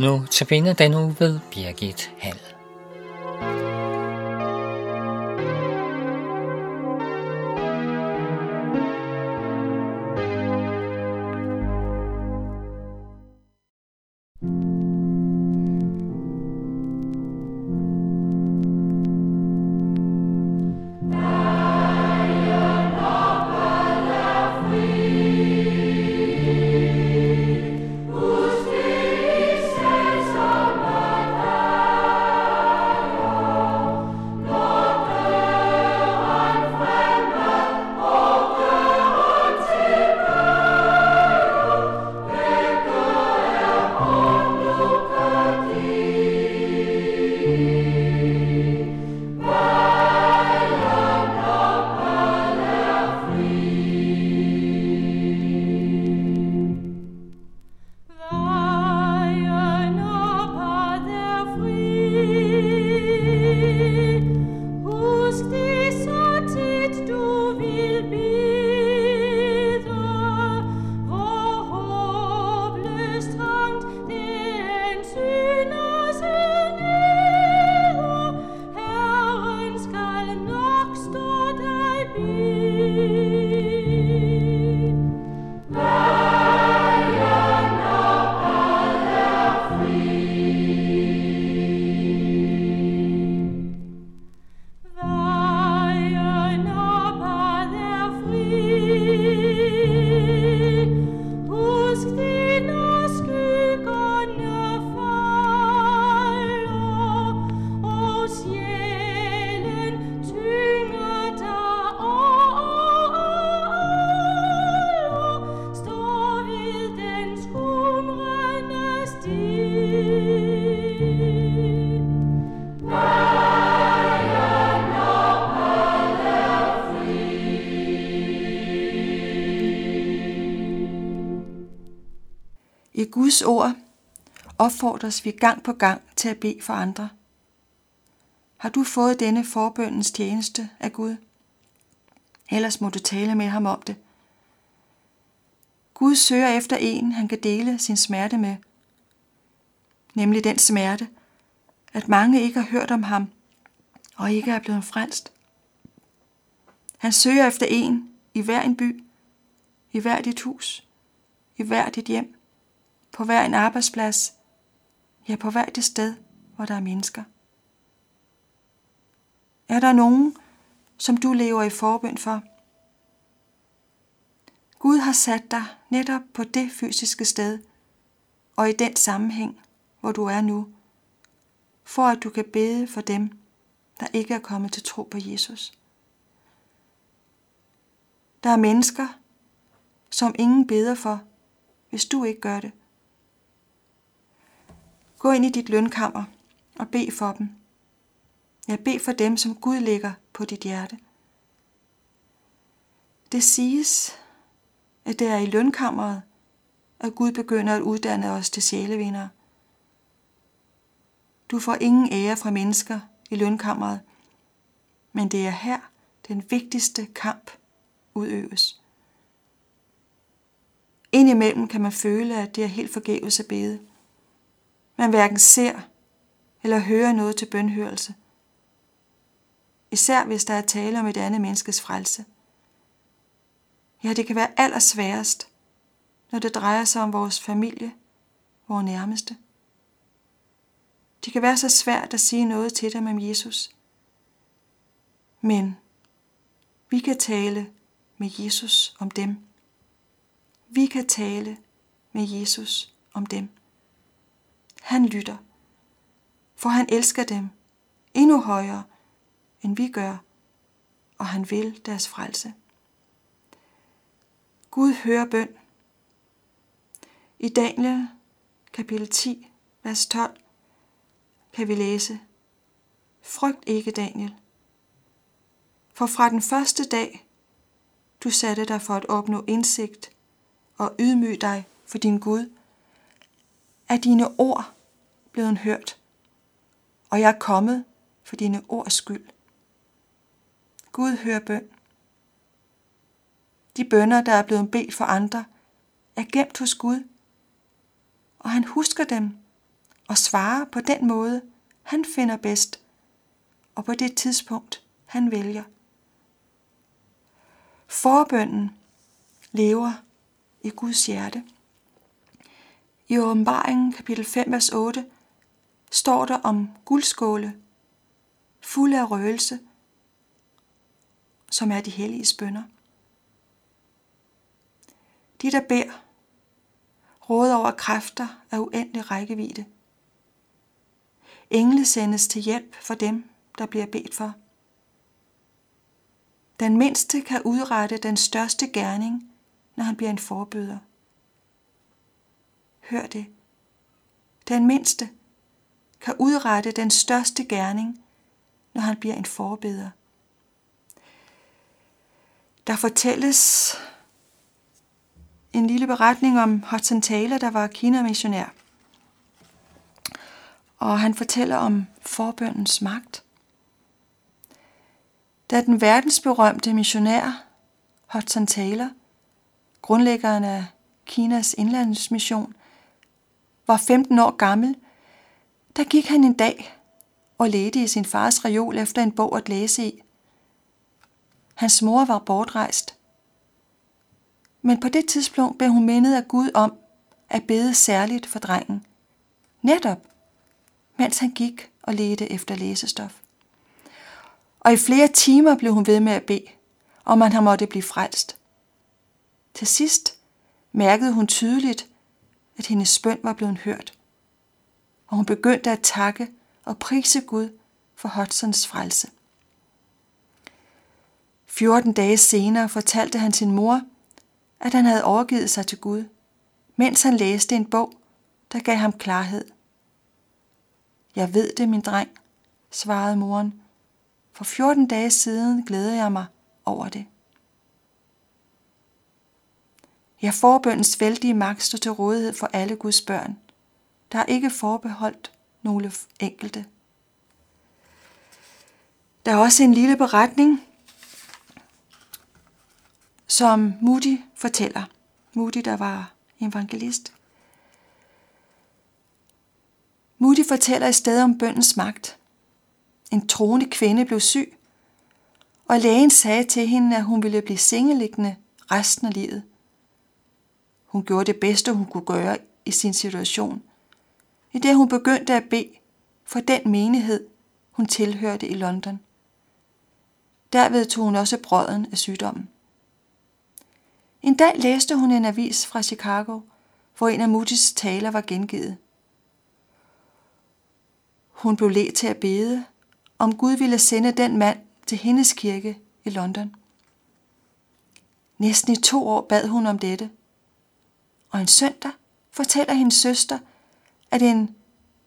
Nu tabiner den nu ved Birgit Hall. I Guds ord opfordres vi gang på gang til at bede for andre. Har du fået denne forbøndens tjeneste af Gud? Ellers må du tale med ham om det. Gud søger efter en, han kan dele sin smerte med. Nemlig den smerte, at mange ikke har hørt om ham og ikke er blevet frelst. Han søger efter en i hver en by, i hver dit hus, i hver dit hjem, på hver en arbejdsplads, ja på hver det sted, hvor der er mennesker. Er der nogen, som du lever i forbøn for? Gud har sat dig netop på det fysiske sted og i den sammenhæng, hvor du er nu, for at du kan bede for dem, der ikke er kommet til tro på Jesus. Der er mennesker, som ingen beder for, hvis du ikke gør det. Gå ind i dit lønkammer og bed for dem. Ja, bed for dem, som Gud lægger på dit hjerte. Det siges, at det er i lønkammeret, at Gud begynder at uddanne os til sjælevindere. Du får ingen ære fra mennesker i lønkammeret, men det er her, den vigtigste kamp udøves. Indimellem kan man føle, at det er helt forgæves at bede. Man hverken ser eller hører noget til bønhørelse. Især hvis der er tale om et andet menneskes frelse. Ja, det kan være allersværest, når det drejer sig om vores familie, vores nærmeste. Det kan være så svært at sige noget til dem om Jesus. Men vi kan tale med Jesus om dem. Vi kan tale med Jesus om dem. Han lytter, for han elsker dem endnu højere, end vi gør, og han vil deres frelse. Gud hører bøn. I Daniel kapitel 10, vers 12, kan vi læse, Frygt ikke, Daniel, for fra den første dag, du satte dig for at opnå indsigt og ydmyge dig for din Gud, er dine ord blevet hørt, og jeg er kommet for dine ords skyld. Gud hører bøn. De bønder, der er blevet bedt for andre, er gemt hos Gud, og han husker dem og svarer på den måde, han finder bedst, og på det tidspunkt, han vælger. Forbønden lever i Guds hjerte. I åbenbaringen kapitel 5, vers 8 står der om guldskåle, fulde af røgelse, som er de hellige bønder. De, der beder, råder over kræfter af uendelig rækkevidde. Engle sendes til hjælp for dem, der bliver bedt for. Den mindste kan udrette den største gerning, når han bliver en forbøder. Hør det. Den mindste kan udrette den største gerning, når han bliver en forbeder. Der fortælles en lille beretning om Hudson Taylor, der var kinamissionær. Og han fortæller om forbøndens magt. Da den verdensberømte missionær Hudson Taylor, grundlæggeren af Kinas indlandsmission, var 15 år gammel, der gik han en dag og ledte i sin fars reol efter en bog at læse i. Hans mor var bortrejst. Men på det tidspunkt blev hun mindet af Gud om at bede særligt for drengen. Netop, mens han gik og ledte efter læsestof. Og i flere timer blev hun ved med at bede, om han måtte blive frelst. Til sidst mærkede hun tydeligt, at hendes bøn var blevet hørt. Og hun begyndte at takke og prise Gud for Hudsons frelse. 14 dage senere fortalte han sin mor, at han havde overgivet sig til Gud, mens han læste en bog, der gav ham klarhed. Jeg ved det, min dreng, svarede moren. For 14 dage siden glæder jeg mig over det. Ja, forbøndens vældige magt står til rådighed for alle Guds børn. Der er ikke forbeholdt nogle enkelte. Der er også en lille beretning, som Moody fortæller. Moody, der var evangelist. Moody fortæller i stedet om bøndens magt. En troende kvinde blev syg, og lægen sagde til hende, at hun ville blive sengeliggende resten af livet. Hun gjorde det bedste, hun kunne gøre i sin situation, i det hun begyndte at bede for den menighed, hun tilhørte i London. Derved tog hun også brøden af sygdommen. En dag læste hun en avis fra Chicago, hvor en af Moody's taler var gengivet. Hun blev let til at bede, om Gud ville sende den mand til hendes kirke i London. Næsten i to år bad hun om dette. Og en søndag fortæller hendes søster, at en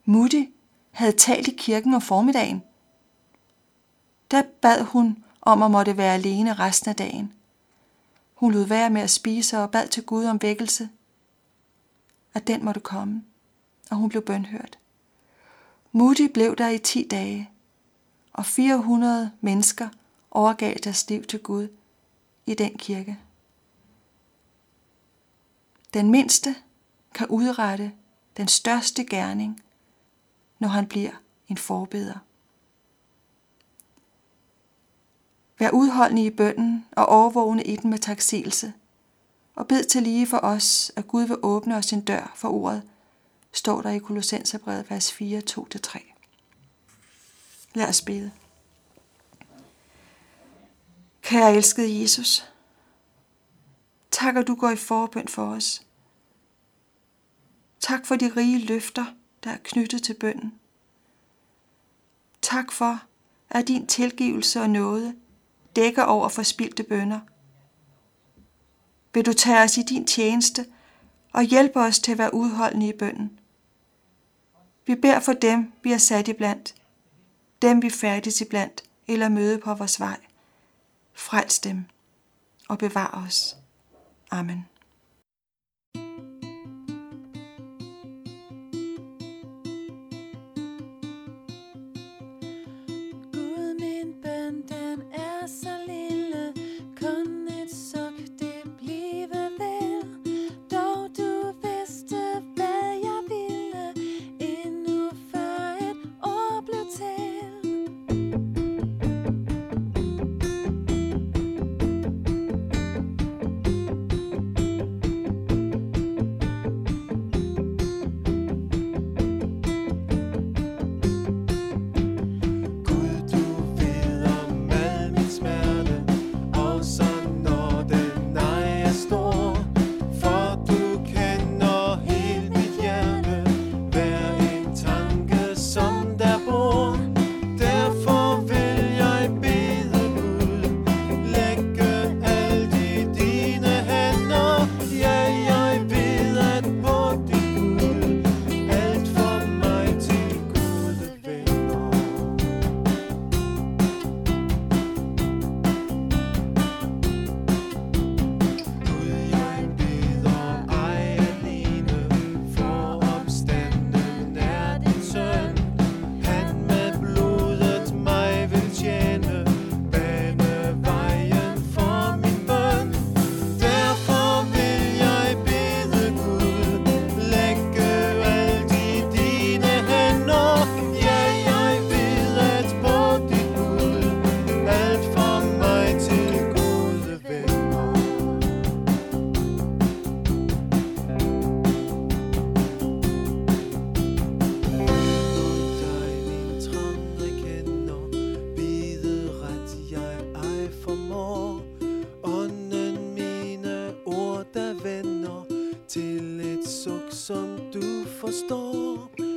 mutti havde talt i kirken om formiddagen. Der bad hun om at måtte være alene resten af dagen – hun lod være med at spise og bad til Gud om vækkelse, at den måtte komme, og hun blev bønhørt. Moody blev der i 10 dage, og 400 mennesker overgav deres liv til Gud i den kirke. Den mindste kan udrette den største gerning, når han bliver en forbeder. Vær udholdende i bønden og overvågne i den med taksigelse. Og bed til lige for os, at Gud vil åbne os en dør for ordet, står der i Kolossenserbrevet vers 4, 2-3. Lad os bede. Kære elskede Jesus, tak at du går i forbøn for os. Tak for de rige løfter, der er knyttet til bønden. Tak for, at din tilgivelse og nåde dækker over forspildte bønder. Vil du tage os i din tjeneste og hjælpe os til at være udholdende i bønden. Vi beder for dem, vi er sat i blandt, dem vi færdes i blandt eller møde på vores vej. Frels dem og bevar os. Amen. som du forstår.